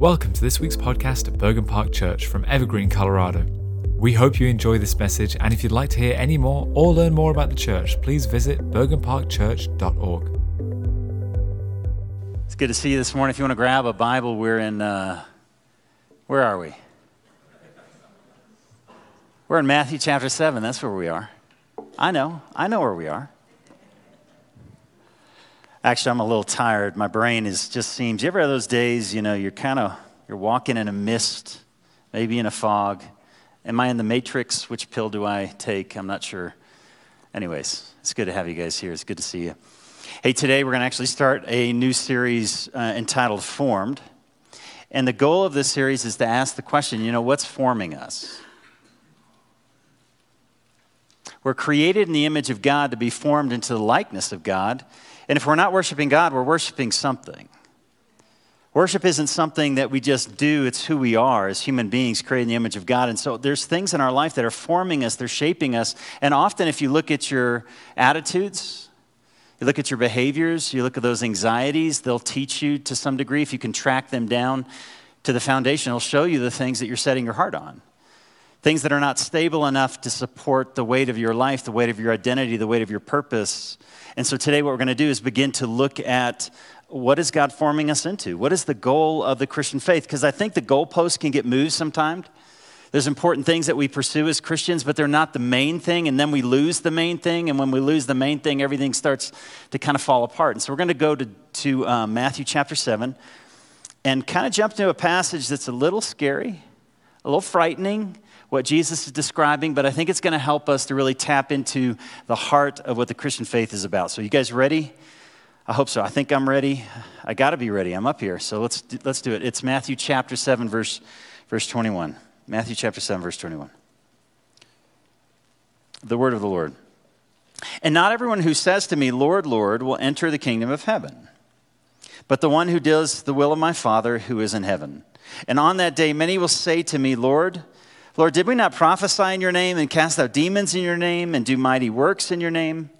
Welcome to this week's podcast at Bergen Park Church from Evergreen, Colorado. We hope you enjoy this message, and if you'd like to hear any more or learn more about the church, please visit bergenparkchurch.org. It's good to see you this morning. If you want to grab a Bible, we're in, uh, where are we? We're in Matthew chapter 7. That's where we are. I know. I know where we are. Actually, I'm a little tired. My brain is just seems. You ever have those days, you know, you're kind of you're walking in a mist, maybe in a fog. Am I in the matrix? Which pill do I take? I'm not sure. Anyways, it's good to have you guys here. It's good to see you. Hey, today we're going to actually start a new series uh, entitled Formed. And the goal of this series is to ask the question, you know, what's forming us? We're created in the image of God to be formed into the likeness of God. And if we're not worshiping God, we're worshiping something. Worship isn't something that we just do, it's who we are as human beings created in the image of God. And so there's things in our life that are forming us, they're shaping us. And often, if you look at your attitudes, you look at your behaviors, you look at those anxieties, they'll teach you to some degree. If you can track them down to the foundation, it'll show you the things that you're setting your heart on. Things that are not stable enough to support the weight of your life, the weight of your identity, the weight of your purpose and so today, what we're going to do is begin to look at what is God forming us into? What is the goal of the Christian faith? Because I think the goalposts can get moved sometimes. There's important things that we pursue as Christians, but they're not the main thing. And then we lose the main thing. And when we lose the main thing, everything starts to kind of fall apart. And so we're going to go to, to uh, Matthew chapter 7 and kind of jump into a passage that's a little scary, a little frightening, what Jesus is describing, but I think it's going to help us to really tap into the heart of what the Christian faith is about. So, you guys ready? I hope so. I think I'm ready. I got to be ready. I'm up here. So let's do, let's do it. It's Matthew chapter 7 verse verse 21. Matthew chapter 7 verse 21. The word of the Lord. And not everyone who says to me, Lord, Lord, will enter the kingdom of heaven, but the one who does the will of my Father who is in heaven. And on that day many will say to me, Lord, Lord, did we not prophesy in your name and cast out demons in your name and do mighty works in your name?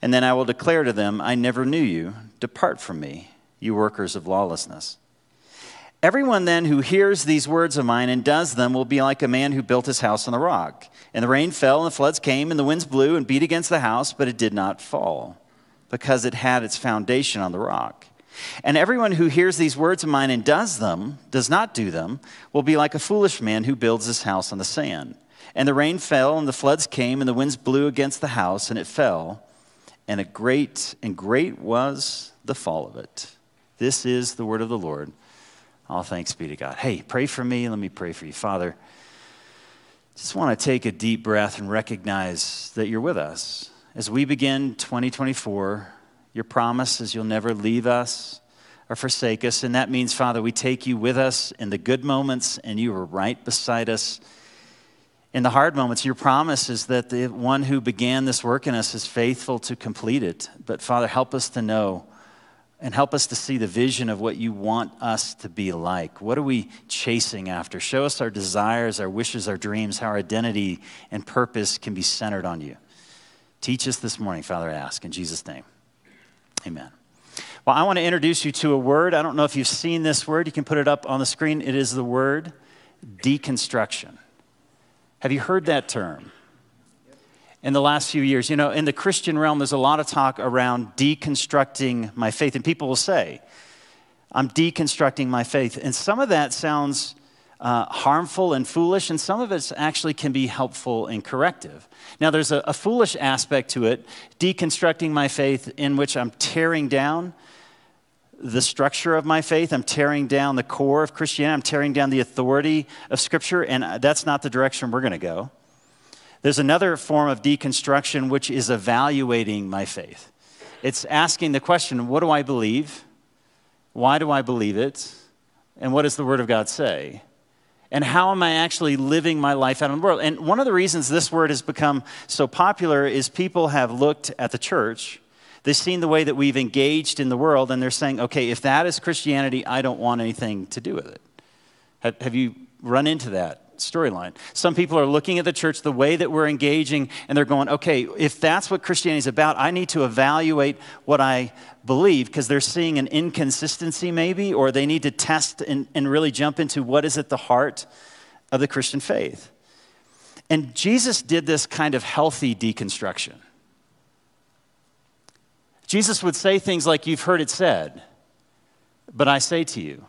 And then I will declare to them, I never knew you. Depart from me, you workers of lawlessness. Everyone then who hears these words of mine and does them will be like a man who built his house on the rock. And the rain fell, and the floods came, and the winds blew and beat against the house, but it did not fall, because it had its foundation on the rock. And everyone who hears these words of mine and does them, does not do them, will be like a foolish man who builds his house on the sand. And the rain fell, and the floods came, and the winds blew against the house, and it fell. And a great and great was the fall of it. This is the word of the Lord. All thanks be to God. Hey, pray for me. Let me pray for you. Father, just want to take a deep breath and recognize that you're with us. As we begin 2024, your promise is you'll never leave us or forsake us. And that means, Father, we take you with us in the good moments, and you are right beside us. In the hard moments, your promise is that the one who began this work in us is faithful to complete it. But, Father, help us to know and help us to see the vision of what you want us to be like. What are we chasing after? Show us our desires, our wishes, our dreams, how our identity and purpose can be centered on you. Teach us this morning, Father, I ask, in Jesus' name. Amen. Well, I want to introduce you to a word. I don't know if you've seen this word. You can put it up on the screen. It is the word deconstruction. Have you heard that term? In the last few years, you know, in the Christian realm, there's a lot of talk around deconstructing my faith. And people will say, I'm deconstructing my faith. And some of that sounds uh, harmful and foolish, and some of it actually can be helpful and corrective. Now, there's a, a foolish aspect to it, deconstructing my faith, in which I'm tearing down the structure of my faith. I'm tearing down the core of Christianity. I'm tearing down the authority of Scripture, and that's not the direction we're going to go. There's another form of deconstruction, which is evaluating my faith. It's asking the question what do I believe? Why do I believe it? And what does the Word of God say? And how am I actually living my life out in the world? And one of the reasons this word has become so popular is people have looked at the church, they've seen the way that we've engaged in the world, and they're saying, okay, if that is Christianity, I don't want anything to do with it. Have, have you run into that storyline. Some people are looking at the church, the way that we're engaging, and they're going, okay, if that's what Christianity is about, I need to evaluate what I believe because they're seeing an inconsistency maybe, or they need to test and, and really jump into what is at the heart of the Christian faith. And Jesus did this kind of healthy deconstruction. Jesus would say things like, You've heard it said, but I say to you.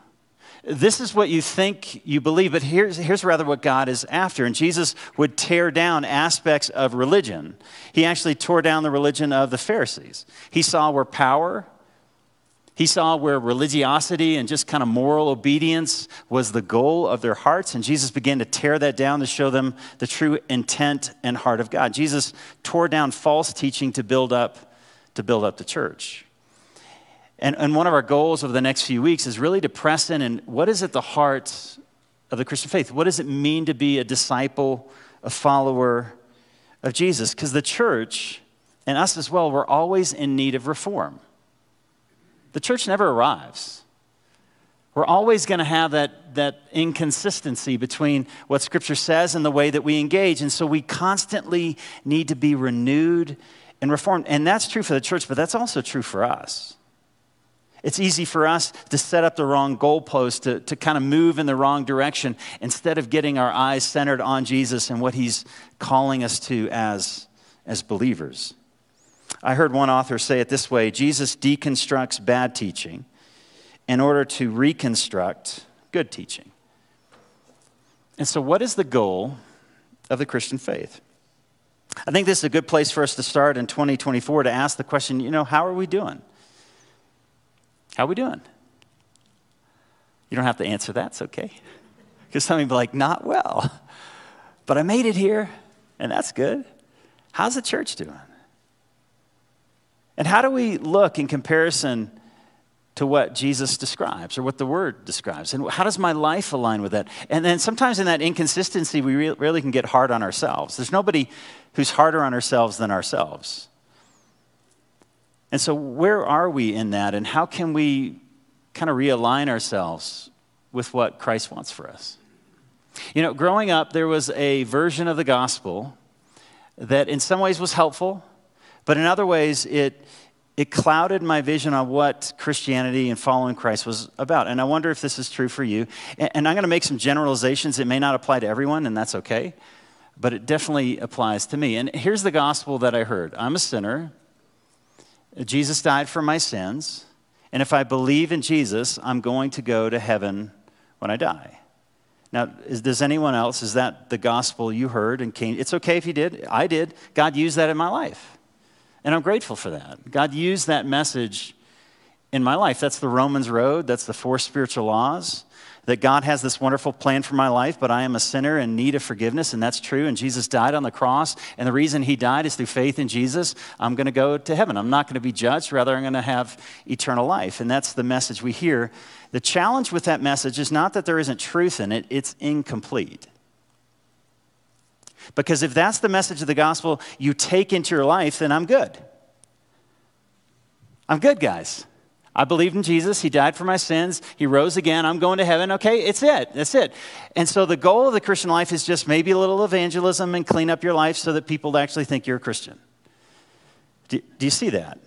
This is what you think you believe, but here's, here's rather what God is after. And Jesus would tear down aspects of religion. He actually tore down the religion of the Pharisees. He saw where power, he saw where religiosity and just kind of moral obedience was the goal of their hearts, and Jesus began to tear that down to show them the true intent and heart of God. Jesus tore down false teaching to build up to build up the church. And, and one of our goals over the next few weeks is really to press in and what is at the heart of the Christian faith? What does it mean to be a disciple, a follower of Jesus? Because the church, and us as well, we're always in need of reform. The church never arrives. We're always going to have that, that inconsistency between what Scripture says and the way that we engage. And so we constantly need to be renewed and reformed. And that's true for the church, but that's also true for us. It's easy for us to set up the wrong goalpost, to, to kind of move in the wrong direction instead of getting our eyes centered on Jesus and what he's calling us to as, as believers. I heard one author say it this way Jesus deconstructs bad teaching in order to reconstruct good teaching. And so, what is the goal of the Christian faith? I think this is a good place for us to start in 2024 to ask the question you know, how are we doing? How are we doing? You don't have to answer that, it's okay. Because some people be like, not well. But I made it here, and that's good. How's the church doing? And how do we look in comparison to what Jesus describes or what the Word describes? And how does my life align with that? And then sometimes in that inconsistency, we really can get hard on ourselves. There's nobody who's harder on ourselves than ourselves. And so, where are we in that, and how can we kind of realign ourselves with what Christ wants for us? You know, growing up, there was a version of the gospel that in some ways was helpful, but in other ways, it, it clouded my vision on what Christianity and following Christ was about. And I wonder if this is true for you. And, I'm going to make some generalizations. It may not apply to everyone, and that's okay, but it definitely applies to me. And here's the gospel that I heard I'm a sinner. Jesus died for my sins. And if I believe in Jesus, I'm going to go to heaven when I die. Now, is, does anyone else, is that the gospel you heard and came? It's okay if you did. I did. God used that in my life. And I'm grateful for that. God used that message in my life. That's the Romans road, that's the four spiritual laws. That God has this wonderful plan for my life, but I am a sinner in need of forgiveness, and that's true. And Jesus died on the cross, and the reason He died is through faith in Jesus. I'm going to go to heaven. I'm not going to be judged, rather, I'm going to have eternal life. And that's the message we hear. The challenge with that message is not that there isn't truth in it, it's incomplete. Because if that's the message of the gospel you take into your life, then I'm good. I'm good, guys. I believed in Jesus. He died for my sins. He rose again. I'm going to heaven. Okay, it's it. That's it. And so the goal of the Christian life is just maybe a little evangelism and clean up your life so that people actually think you're a Christian. Do, do you see that?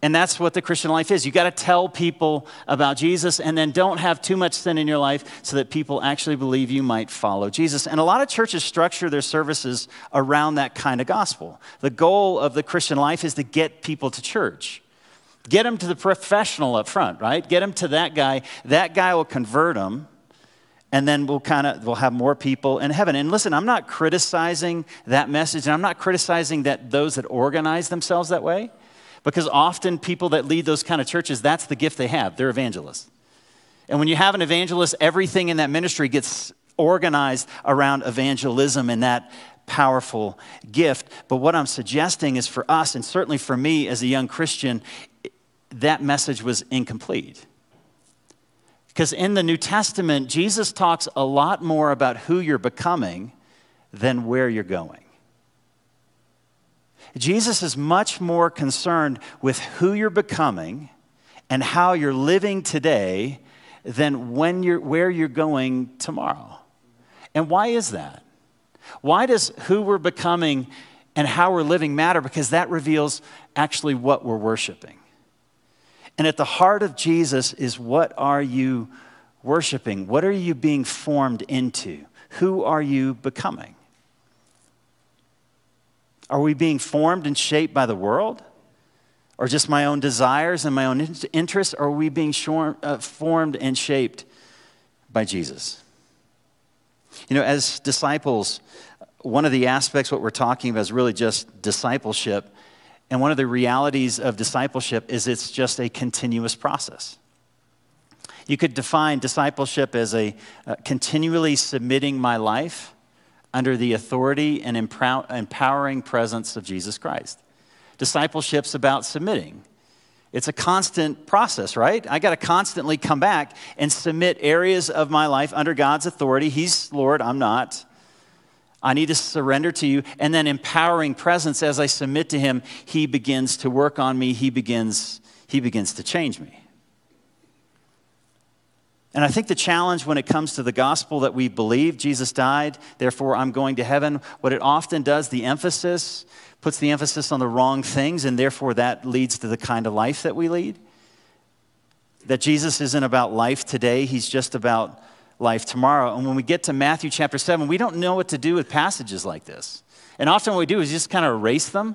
And that's what the Christian life is. You got to tell people about Jesus and then don't have too much sin in your life so that people actually believe you might follow Jesus. And a lot of churches structure their services around that kind of gospel. The goal of the Christian life is to get people to church. Get them to the professional up front, right? Get them to that guy. That guy will convert them and then we'll kind of we'll have more people in heaven and listen i'm not criticizing that message and i'm not criticizing that those that organize themselves that way because often people that lead those kind of churches, that's the gift they have. They're evangelists. And when you have an evangelist, everything in that ministry gets organized around evangelism and that powerful gift. But what I'm suggesting is for us, and certainly for me as a young Christian, that message was incomplete. Because in the New Testament, Jesus talks a lot more about who you're becoming than where you're going. Jesus is much more concerned with who you're becoming and how you're living today than when you're, where you're going tomorrow. And why is that? Why does who we're becoming and how we're living matter? Because that reveals actually what we're worshiping. And at the heart of Jesus is what are you worshiping? What are you being formed into? Who are you becoming? Are we being formed and shaped by the world? Or just my own desires and my own interests? Or are we being uh, formed and shaped by Jesus? You know, as disciples, one of the aspects, what we're talking about, is really just discipleship. And one of the realities of discipleship is it's just a continuous process. You could define discipleship as a uh, continually submitting my life under the authority and empowering presence of Jesus Christ. Discipleship's about submitting. It's a constant process, right? I got to constantly come back and submit areas of my life under God's authority. He's Lord, I'm not. I need to surrender to you. And then empowering presence as I submit to him, he begins to work on me. He begins, he begins to change me. And I think the challenge when it comes to the gospel that we believe Jesus died, therefore I'm going to heaven, what it often does, the emphasis, puts the emphasis on the wrong things, and therefore that leads to the kind of life that we lead. That Jesus isn't about life today, he's just about life tomorrow. And when we get to Matthew chapter 7, we don't know what to do with passages like this. And often what we do is just kind of erase them.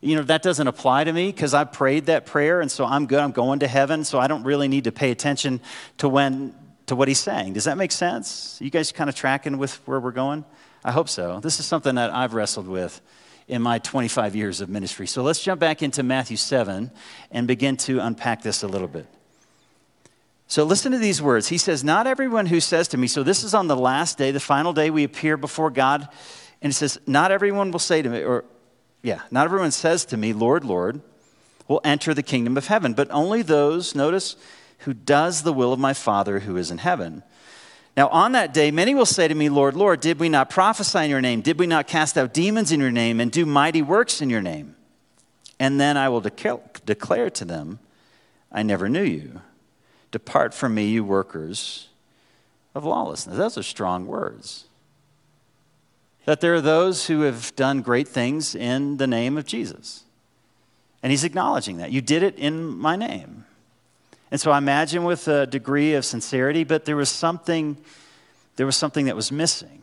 You know, that doesn't apply to me because I prayed that prayer and so I'm good. I'm going to heaven, so I don't really need to pay attention to when to what he's saying. Does that make sense? You guys kind of tracking with where we're going? I hope so. This is something that I've wrestled with in my 25 years of ministry. So let's jump back into Matthew 7 and begin to unpack this a little bit. So listen to these words. He says, Not everyone who says to me, so this is on the last day, the final day we appear before God. And he says, Not everyone will say to me, or yeah, not everyone says to me, Lord, Lord, will enter the kingdom of heaven, but only those, notice, who does the will of my Father who is in heaven. Now, on that day, many will say to me, Lord, Lord, did we not prophesy in your name? Did we not cast out demons in your name and do mighty works in your name? And then I will declare to them, I never knew you. Depart from me, you workers of lawlessness. Those are strong words. That there are those who have done great things in the name of Jesus. And he's acknowledging that. You did it in my name. And so I imagine with a degree of sincerity, but there was something, there was something that was missing.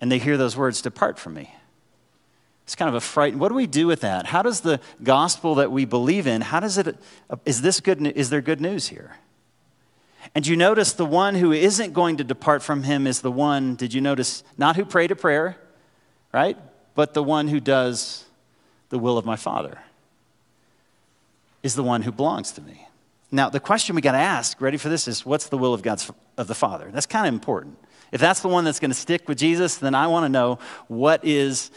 And they hear those words, depart from me. It's kind of a fright. What do we do with that? How does the gospel that we believe in, how does it, is this good, is there good news here? And you notice the one who isn't going to depart from him is the one, did you notice, not who prayed a prayer, right? But the one who does the will of my Father is the one who belongs to me. Now, the question we got to ask, ready for this, is what's the will of God's of the Father? That's kind of important. If that's the one that's going to stick with Jesus, then I want to know what is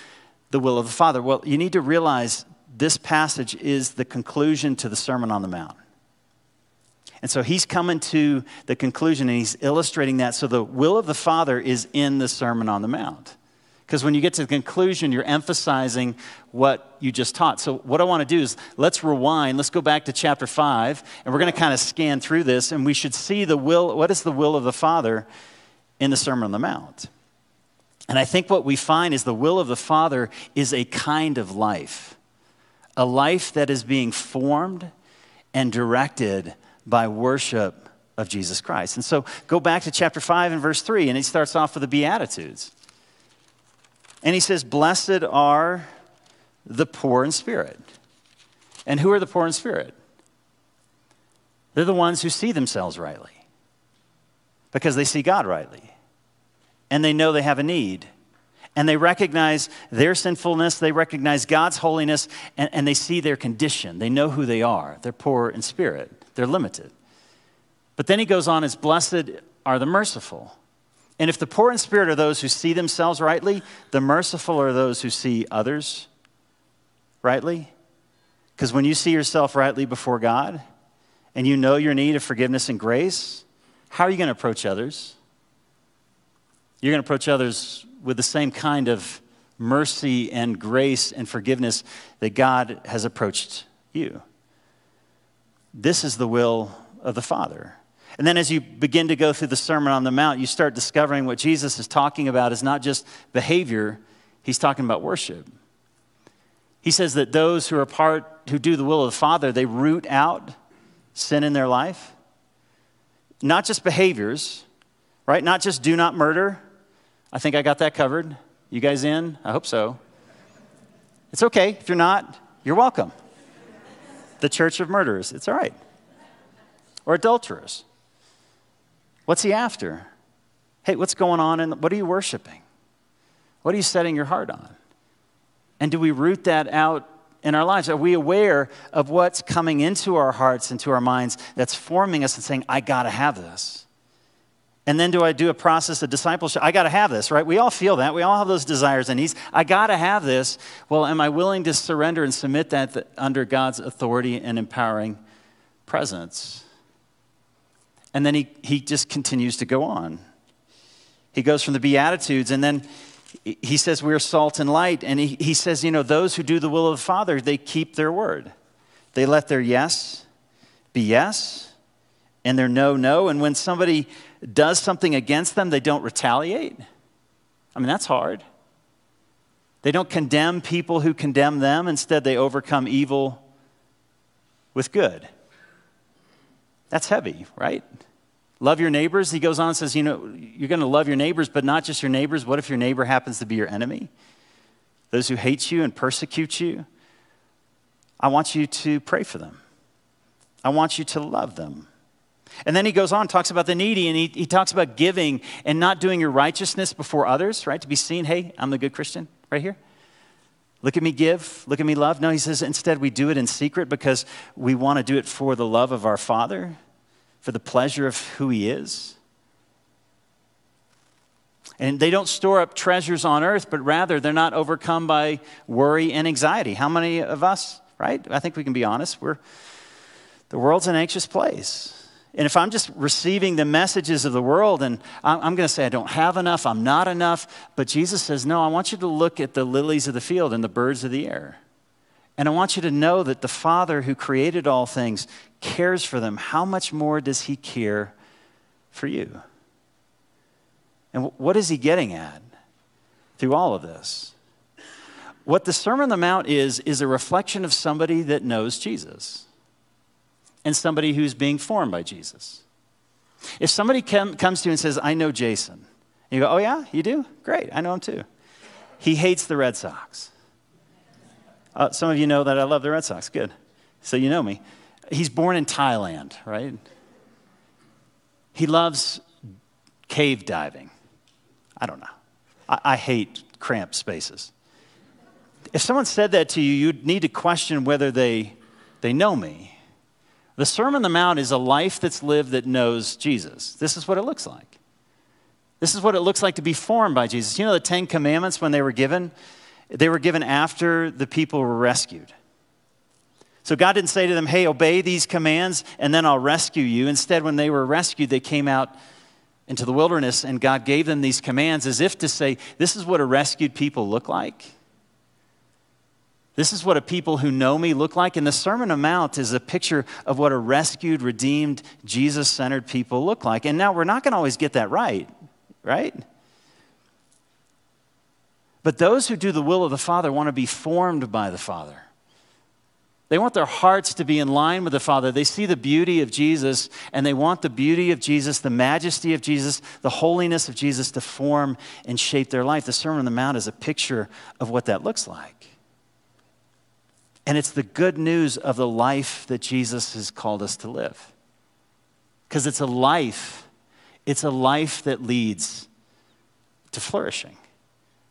the will of the Father. Well, you need to realize this passage is the conclusion to the Sermon on the Mount. And so he's coming to the conclusion and he's illustrating that. So the will of the Father is in the Sermon on the Mount. Because when you get to the conclusion, you're emphasizing what you just taught. So, what I want to do is let's rewind. Let's go back to chapter 5, and we're going to kind of scan through this, and we should see the will what is the will of the Father in the Sermon on the Mount. And I think what we find is the will of the Father is a kind of life, a life that is being formed and directed by worship of Jesus Christ. And so, go back to chapter 5 and verse 3, and he starts off with the Beatitudes. And he says, Blessed are the poor in spirit. And who are the poor in spirit? They're the ones who see themselves rightly because they see God rightly. And they know they have a need. And they recognize their sinfulness, they recognize God's holiness, and, and they see their condition. They know who they are. They're poor in spirit, they're limited. But then he goes on as blessed are the merciful. And if the poor in spirit are those who see themselves rightly, the merciful are those who see others rightly. Because when you see yourself rightly before God and you know your need of forgiveness and grace, how are you going to approach others? You're going to approach others with the same kind of mercy and grace and forgiveness that God has approached you. This is the will of the Father. And then as you begin to go through the Sermon on the Mount, you start discovering what Jesus is talking about is not just behavior, he's talking about worship. He says that those who are part, who do the will of the Father, they root out sin in their life. Not just behaviors, right? Not just do not murder. I think I got that covered. You guys in? I hope so. It's okay. If you're not, you're welcome. The church of murderers, it's all right. Or adulterers. What's he after? Hey, what's going on and what are you worshiping? What are you setting your heart on? And do we root that out in our lives? Are we aware of what's coming into our hearts, into our minds, that's forming us and saying, I gotta have this? And then do I do a process of discipleship? I gotta have this, right? We all feel that. We all have those desires and needs. I gotta have this. Well, am I willing to surrender and submit that under God's authority and empowering presence? And then he, he just continues to go on. He goes from the Beatitudes and then he says we're salt and light. And he, he says, you know, those who do the will of the Father, they keep their word. They let their yes be yes and their no, no. And when somebody does something against them, they don't retaliate. I mean, that's hard. They don't condemn people who condemn them. Instead, they overcome evil with good. That's heavy, right? Love your neighbors. He goes on and says, you know, you're going to love your neighbors, but not just your neighbors. What if your neighbor happens to be your enemy? Those who hate you and persecute you. I want you to pray for them. I want you to love them. And then he goes on, talks about the needy, and he, he talks about giving and not doing your righteousness before others, right? To be seen, hey, I'm the good Christian right here. Look at me give, look at me love. No, he says instead we do it in secret because we want to do it for the love of our Father for the pleasure of who he is. And they don't store up treasures on earth, but rather they're not overcome by worry and anxiety. How many of us, right? I think we can be honest. We're, the world's an anxious place. And if I'm just receiving the messages of the world and I'm, I'm going to say, I don't have enough, I'm not enough, but Jesus says, No, I want you to look at the lilies of the field and the birds of the air. And I want you to know that the Father who created all things cares for them. How much more does He care for you? And what is He getting at through all of this? What the Sermon on the Mount is, is a reflection of somebody that knows Jesus and somebody who's being formed by Jesus. If somebody comes to you and says, I know Jason, you go, Oh, yeah, you do? Great, I know him too. He hates the Red Sox. Uh, some of you know that I love the Red Sox. Good. So you know me. He's born in Thailand, right? He loves cave diving. I don't know. I, I hate cramped spaces. If someone said that to you, you'd need to question whether they, they know me. The Sermon on the Mount is a life that's lived that knows Jesus. This is what it looks like. This is what it looks like to be formed by Jesus. You know the Ten Commandments when they were given? They were given after the people were rescued. So God didn't say to them, hey, obey these commands and then I'll rescue you. Instead, when they were rescued, they came out into the wilderness and God gave them these commands as if to say, this is what a rescued people look like. This is what a people who know me look like. And the Sermon on the Mount is a picture of what a rescued, redeemed, Jesus centered people look like. And now we're not going to always get that right, right? But those who do the will of the Father want to be formed by the Father. They want their hearts to be in line with the Father. They see the beauty of Jesus, and they want the beauty of Jesus, the majesty of Jesus, the holiness of Jesus to form and shape their life. The Sermon on the Mount is a picture of what that looks like. And it's the good news of the life that Jesus has called us to live. Because it's a life, it's a life that leads to flourishing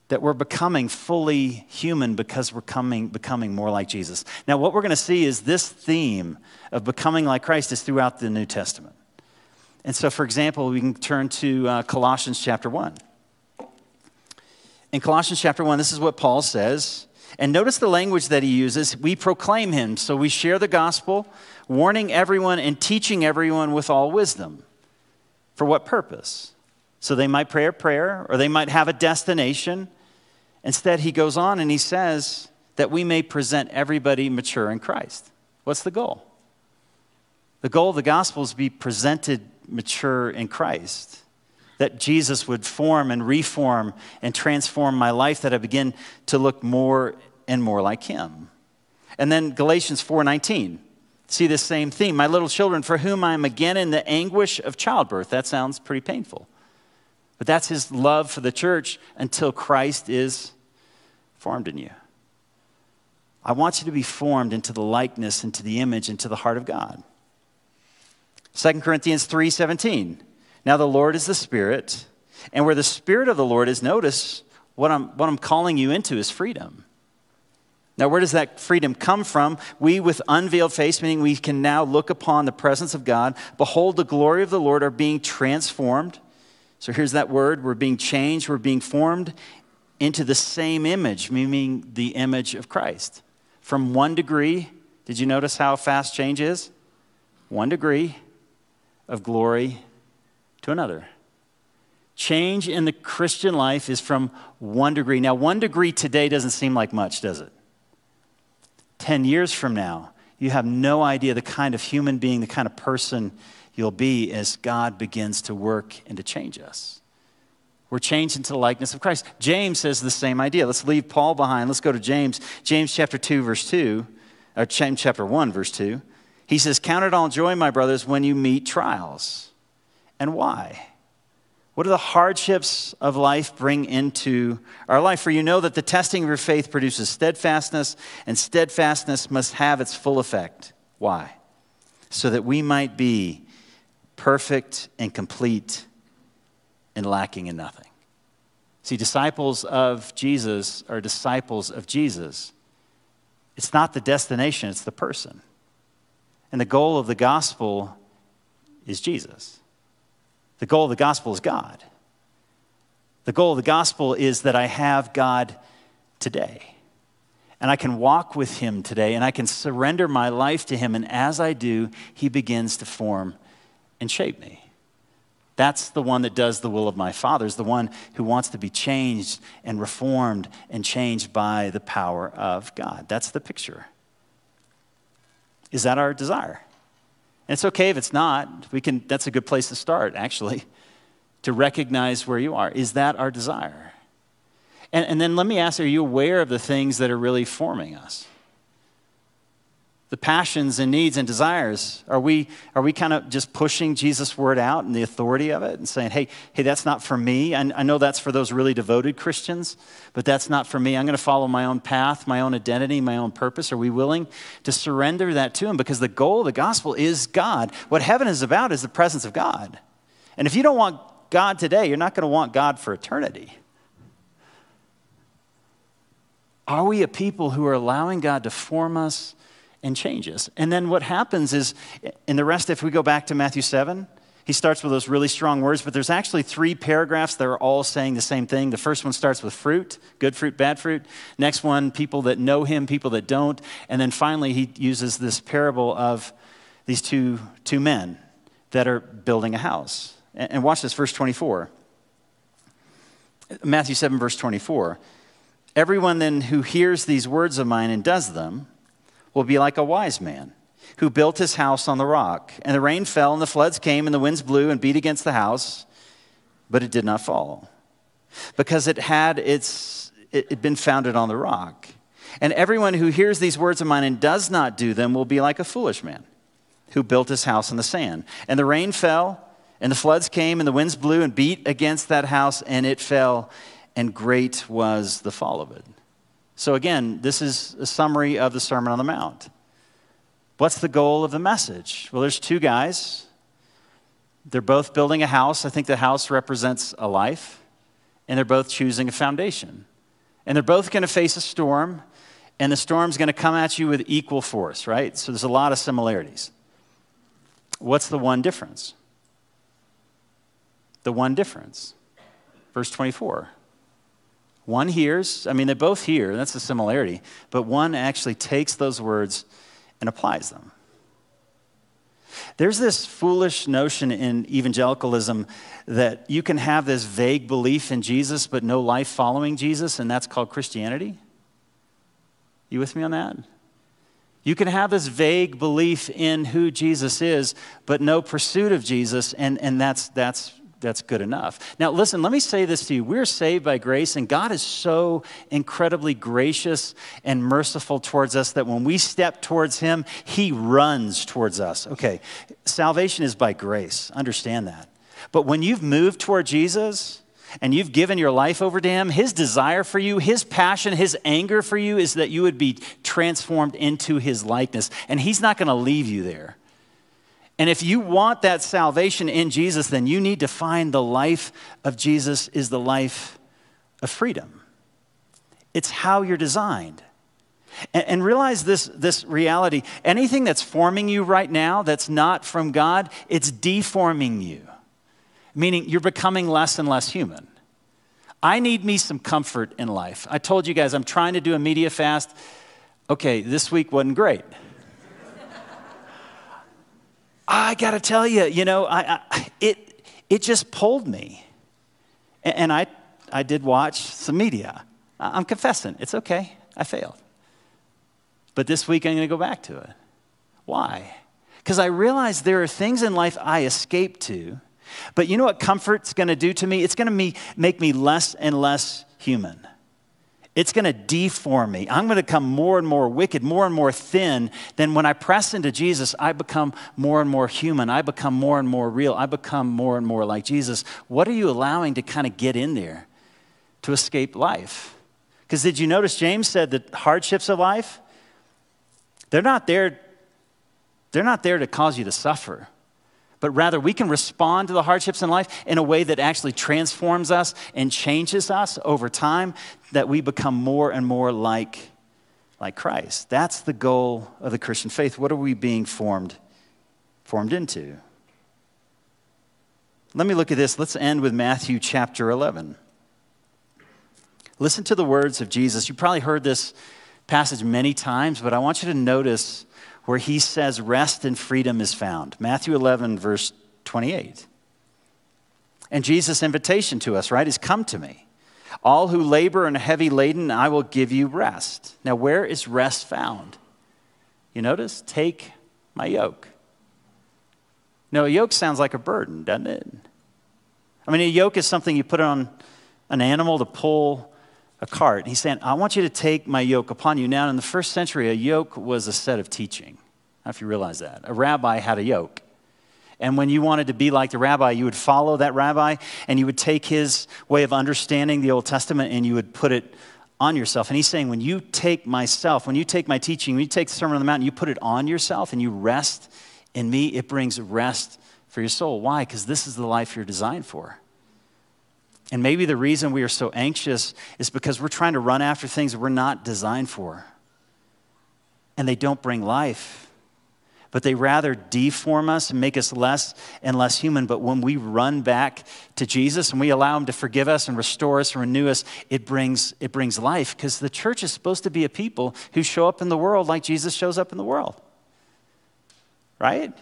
that we're becoming fully human because we're coming, becoming more like Jesus. Now, what we're going to see is this theme of becoming like Christ is throughout the New Testament. And so, for example, we can turn to uh, Colossians chapter 1. In Colossians chapter 1, this is what Paul says. And notice the language that he uses. We proclaim him, so we share the gospel, warning everyone and teaching everyone with all wisdom. For what purpose? So they might pray a prayer or they might have a destination. Instead, he goes on and he says that we may present everybody mature in Christ. What's the goal? The goal of the gospel is to be presented mature in Christ. That Jesus would form and reform and transform my life, that I begin to look more and more like him. And then Galatians 4:19. See this same theme. My little children, for whom I am again in the anguish of childbirth. That sounds pretty painful. But that's his love for the church until Christ is formed in you. I want you to be formed into the likeness, into the image, into the heart of God. 2 Corinthians 3:17. Now the Lord is the Spirit, and where the Spirit of the Lord is, notice what I'm, what I'm calling you into is freedom. Now, where does that freedom come from? We, with unveiled face, meaning we can now look upon the presence of God, behold the glory of the Lord, are being transformed. So here's that word we're being changed, we're being formed into the same image, meaning the image of Christ. From one degree, did you notice how fast change is? One degree of glory to another. Change in the Christian life is from one degree. Now, one degree today doesn't seem like much, does it? 10 years from now, you have no idea the kind of human being, the kind of person you'll be as God begins to work and to change us. We're changed into the likeness of Christ. James says the same idea. Let's leave Paul behind. Let's go to James. James chapter 2, verse 2, or James chapter 1, verse 2. He says, Count it all joy, my brothers, when you meet trials. And why? What do the hardships of life bring into our life? For you know that the testing of your faith produces steadfastness, and steadfastness must have its full effect. Why? So that we might be perfect and complete and lacking in nothing. See, disciples of Jesus are disciples of Jesus. It's not the destination, it's the person. And the goal of the gospel is Jesus. The goal of the gospel is God. The goal of the gospel is that I have God today. And I can walk with Him today, and I can surrender my life to Him. And as I do, He begins to form and shape me. That's the one that does the will of my Father, is the one who wants to be changed and reformed and changed by the power of God. That's the picture. Is that our desire? And it's okay if it's not. We can, that's a good place to start, actually, to recognize where you are. Is that our desire? And, and then let me ask are you aware of the things that are really forming us? The passions and needs and desires? Are we, are we kind of just pushing Jesus' word out and the authority of it and saying, hey, hey, that's not for me? I, I know that's for those really devoted Christians, but that's not for me. I'm going to follow my own path, my own identity, my own purpose. Are we willing to surrender that to Him? Because the goal of the gospel is God. What heaven is about is the presence of God. And if you don't want God today, you're not going to want God for eternity. Are we a people who are allowing God to form us and changes. And then what happens is, in the rest, if we go back to Matthew 7, he starts with those really strong words, but there's actually three paragraphs that are all saying the same thing. The first one starts with fruit, good fruit, bad fruit. Next one, people that know him, people that don't. And then finally, he uses this parable of these two, two men that are building a house. And watch this, verse 24. Matthew 7, verse 24. Everyone then who hears these words of mine and does them, will be like a wise man who built his house on the rock. And the rain fell, and the floods came, and the winds blew and beat against the house, but it did not fall, because it had its, it had been founded on the rock. And everyone who hears these words of mine and does not do them will be like a foolish man who built his house on the sand. And the rain fell, and the floods came, and the winds blew and beat against that house, and it fell, and great was the fall of it. So, again, this is a summary of the Sermon on the Mount. What's the goal of the message? Well, there's two guys. They're both building a house. I think the house represents a life, and they're both choosing a foundation. And they're both going to face a storm, and the storm's going to come at you with equal force, right? So there's a lot of similarities. What's the one difference? The one difference. Verse 24. One hears, I mean, they both hear, that's a similarity, but one actually takes those words and applies them. There's this foolish notion in evangelicalism that you can have this vague belief in Jesus but no life following Jesus, and that's called Christianity. You with me on that? You can have this vague belief in who Jesus is, but no pursuit of Jesus, and, and that's, that's, that's good enough. Now, listen, let me say this to you. We're saved by grace, and God is so incredibly gracious and merciful towards us that when we step towards Him, He runs towards us. Okay, salvation is by grace. Understand that. But when you've moved toward Jesus, and you've given your life over to Him, His desire for you, His passion, His anger for you is that you would be transformed into His likeness. And He's not going to leave you there. And if you want that salvation in Jesus, then you need to find the life of Jesus is the life of freedom. It's how you're designed. And, and, realize this, this reality anything that's forming you right now that's not from God, it's deforming you meaning you're becoming less and less human. I need me some comfort in life. I told you guys I'm trying to do a media fast. Okay, this week wasn't great. I got to tell you, you know, I, I, it, it just pulled me. And, and I, I did watch some media. I'm confessing, it's okay. I failed. But this week I'm going to go back to it. Why? Because I realized there are things in life I escape to but you know what comfort's going to do to me? It's going to make me less and less human. It's going to deform me. I'm going to become more and more wicked, more and more thin. Then when I press into Jesus, I become more and more human. I become more and more real. I become more and more like Jesus. What are you allowing to kind of get in there to escape life? Because did you notice James said that hardships of life, they're not there, they're not there to cause you to suffer but rather we can respond to the hardships in life in a way that actually transforms us and changes us over time, that we become more and more like, like Christ. That's the goal of the Christian faith. What are we being formed, formed into? Let me look at this. Let's end with Matthew chapter 11. Listen to the words of Jesus. You probably heard this passage many times, but I want you to notice where he says rest and freedom is found. Matthew 11, verse 28. And Jesus' invitation to us, right, is come to me. All who labor and are heavy laden, I will give you rest. Now, where is rest found? You notice? Take my yoke. No, a yoke sounds like a burden, doesn't it? I mean, a yoke is something you put on an animal to pull a cart. He's saying, I want you to take my yoke upon you. Now, in the first century, a yoke was a set of teaching. I if you realize that. A rabbi had a yoke. And when you wanted to be like the rabbi, you would follow that rabbi and you would take his way of understanding the Old Testament and you would put it on yourself. And he's saying, when you take myself, when you take my teaching, when you take the Sermon on the Mount, you put it on yourself and you rest in me, it brings rest for your soul. Why? Because this is the life you're designed for. And maybe the reason we are so anxious is because we're trying to run after things we're not designed for. And they don't bring life, but they rather deform us and make us less and less human. But when we run back to Jesus and we allow Him to forgive us and restore us and renew us, it brings, it brings life because the church is supposed to be a people who show up in the world like Jesus shows up in the world. Right?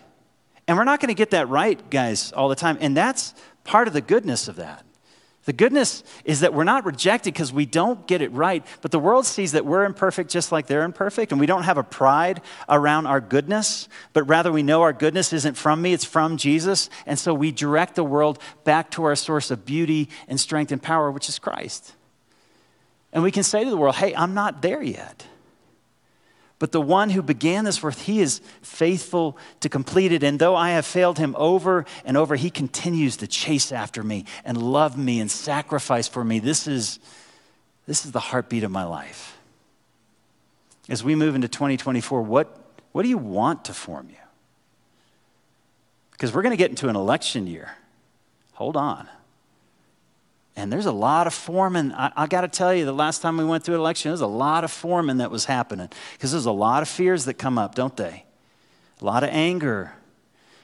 And we're not going to get that right, guys, all the time. And that's part of the goodness of that. The goodness is that we're not rejected because we don't get it right, but the world sees that we're imperfect just like they're imperfect, and we don't have a pride around our goodness, but rather we know our goodness isn't from me, it's from Jesus. And so we direct the world back to our source of beauty and strength and power, which is Christ. And we can say to the world, hey, I'm not there yet. But the one who began this work, he is faithful to complete it. And though I have failed him over and over, he continues to chase after me and love me and sacrifice for me. This is, this is the heartbeat of my life. As we move into 2024, what, what do you want to form you? Because we're going to get into an election year. Hold on. And there's a lot of forming. I, I got to tell you, the last time we went through an election, there's a lot of forming that was happening because there's a lot of fears that come up, don't they? A lot of anger.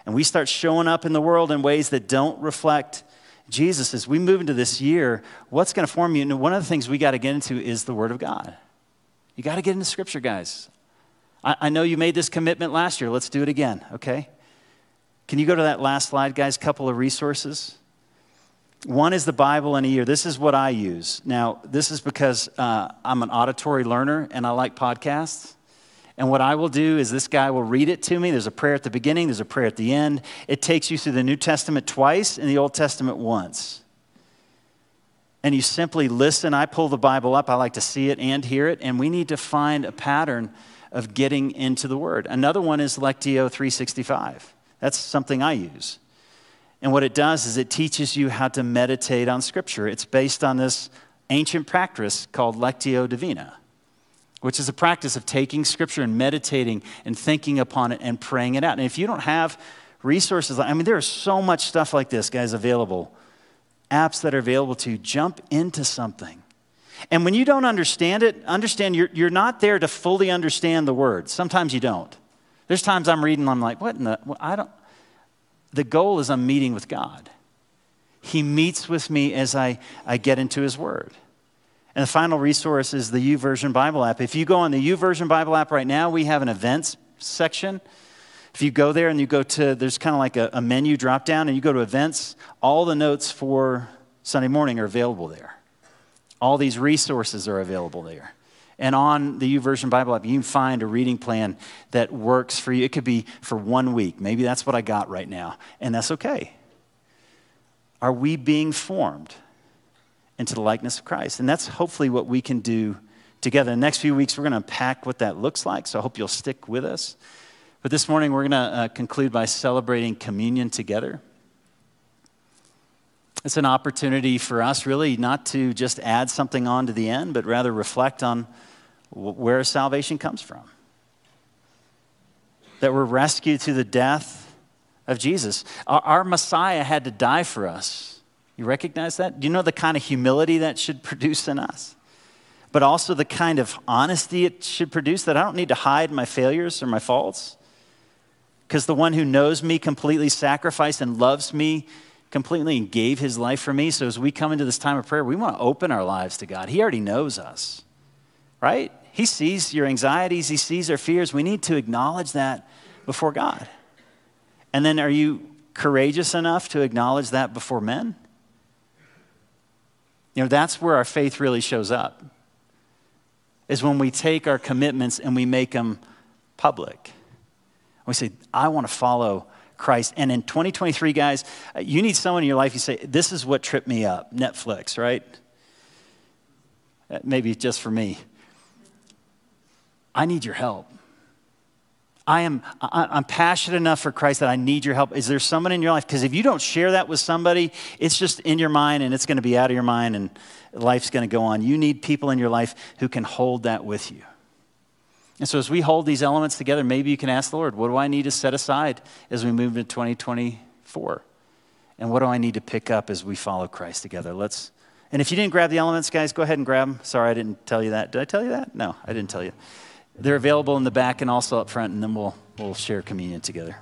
And we start showing up in the world in ways that don't reflect Jesus. As we move into this year, what's going to form you? And one of the things we got to get into is the Word of God. You got to get into Scripture, guys. I, I know you made this commitment last year. Let's do it again, okay? Can you go to that last slide, guys? Couple of resources. One is the Bible in a year. This is what I use. Now, this is because uh, I'm an auditory learner and I like podcasts. And what I will do is this guy will read it to me. There's a prayer at the beginning, there's a prayer at the end. It takes you through the New Testament twice and the Old Testament once. And you simply listen. I pull the Bible up, I like to see it and hear it, and we need to find a pattern of getting into the Word. Another one is Lectio 365. That's something I use. And what it does is it teaches you how to meditate on Scripture. It's based on this ancient practice called Lectio Divina which is a practice of taking scripture and meditating and thinking upon it and praying it out. And if you don't have resources, I mean, there is so much stuff like this, guys, available, apps that are available to you. Jump into something. And when you don't understand it, understand you're, you're not there to fully understand the words. Sometimes you don't. There's times I'm reading, I'm like, what in the, well, I don't. The goal is I'm meeting with God. He meets with me as I, I get into His Word. And the final resource is the YouVersion Bible app. If you go on the YouVersion Bible app right now, we have an events section. If you go there and you go to, there's kind of like a, a menu drop down, and you go to events, all the notes for Sunday morning are available there. All these resources are available there. And on the YouVersion Bible app, you can find a reading plan that works for you. It could be for one week. Maybe that's what I got right now, and that's okay. Are we being formed? into the likeness of Christ. And that's hopefully what we can do together. The next few weeks, we're going to unpack what that looks like, so I hope you'll stick with us. But this morning, we're going to uh, conclude by celebrating communion together. It's an opportunity for us, really, not to just add something on to the end, but rather reflect on where salvation comes from. That we're rescued through the death of Jesus. Our, our Messiah had to die for us you recognize that? Do you know the kind of humility that should produce in us? But also the kind of honesty it should produce that I don't need to hide my failures or my faults. Because the one who knows me completely sacrificed and loves me completely and gave his life for me. So as we come into this time of prayer, we want to open our lives to God. He already knows us, right? He sees your anxieties, He sees our fears. We need to acknowledge that before God. And then are you courageous enough to acknowledge that before men? You know, that's where our faith really shows up, is when we take our commitments and we make them public. We say, I want to follow Christ. And in 2023, guys, you need someone in your life, you say, This is what tripped me up Netflix, right? Maybe just for me. I need your help. I am I'm passionate enough for Christ that I need your help. Is there someone in your life? Because if you don't share that with somebody, it's just in your mind and it's going to be out of your mind and life's going to go on. You need people in your life who can hold that with you. And so as we hold these elements together, maybe you can ask the Lord, what do I need to set aside as we move into 2024? And what do I need to pick up as we follow Christ together? Let's and if you didn't grab the elements, guys, go ahead and grab them. Sorry, I didn't tell you that. Did I tell you that? No, I didn't tell you. They're available in the back and also up front, and then we'll, we'll share communion together.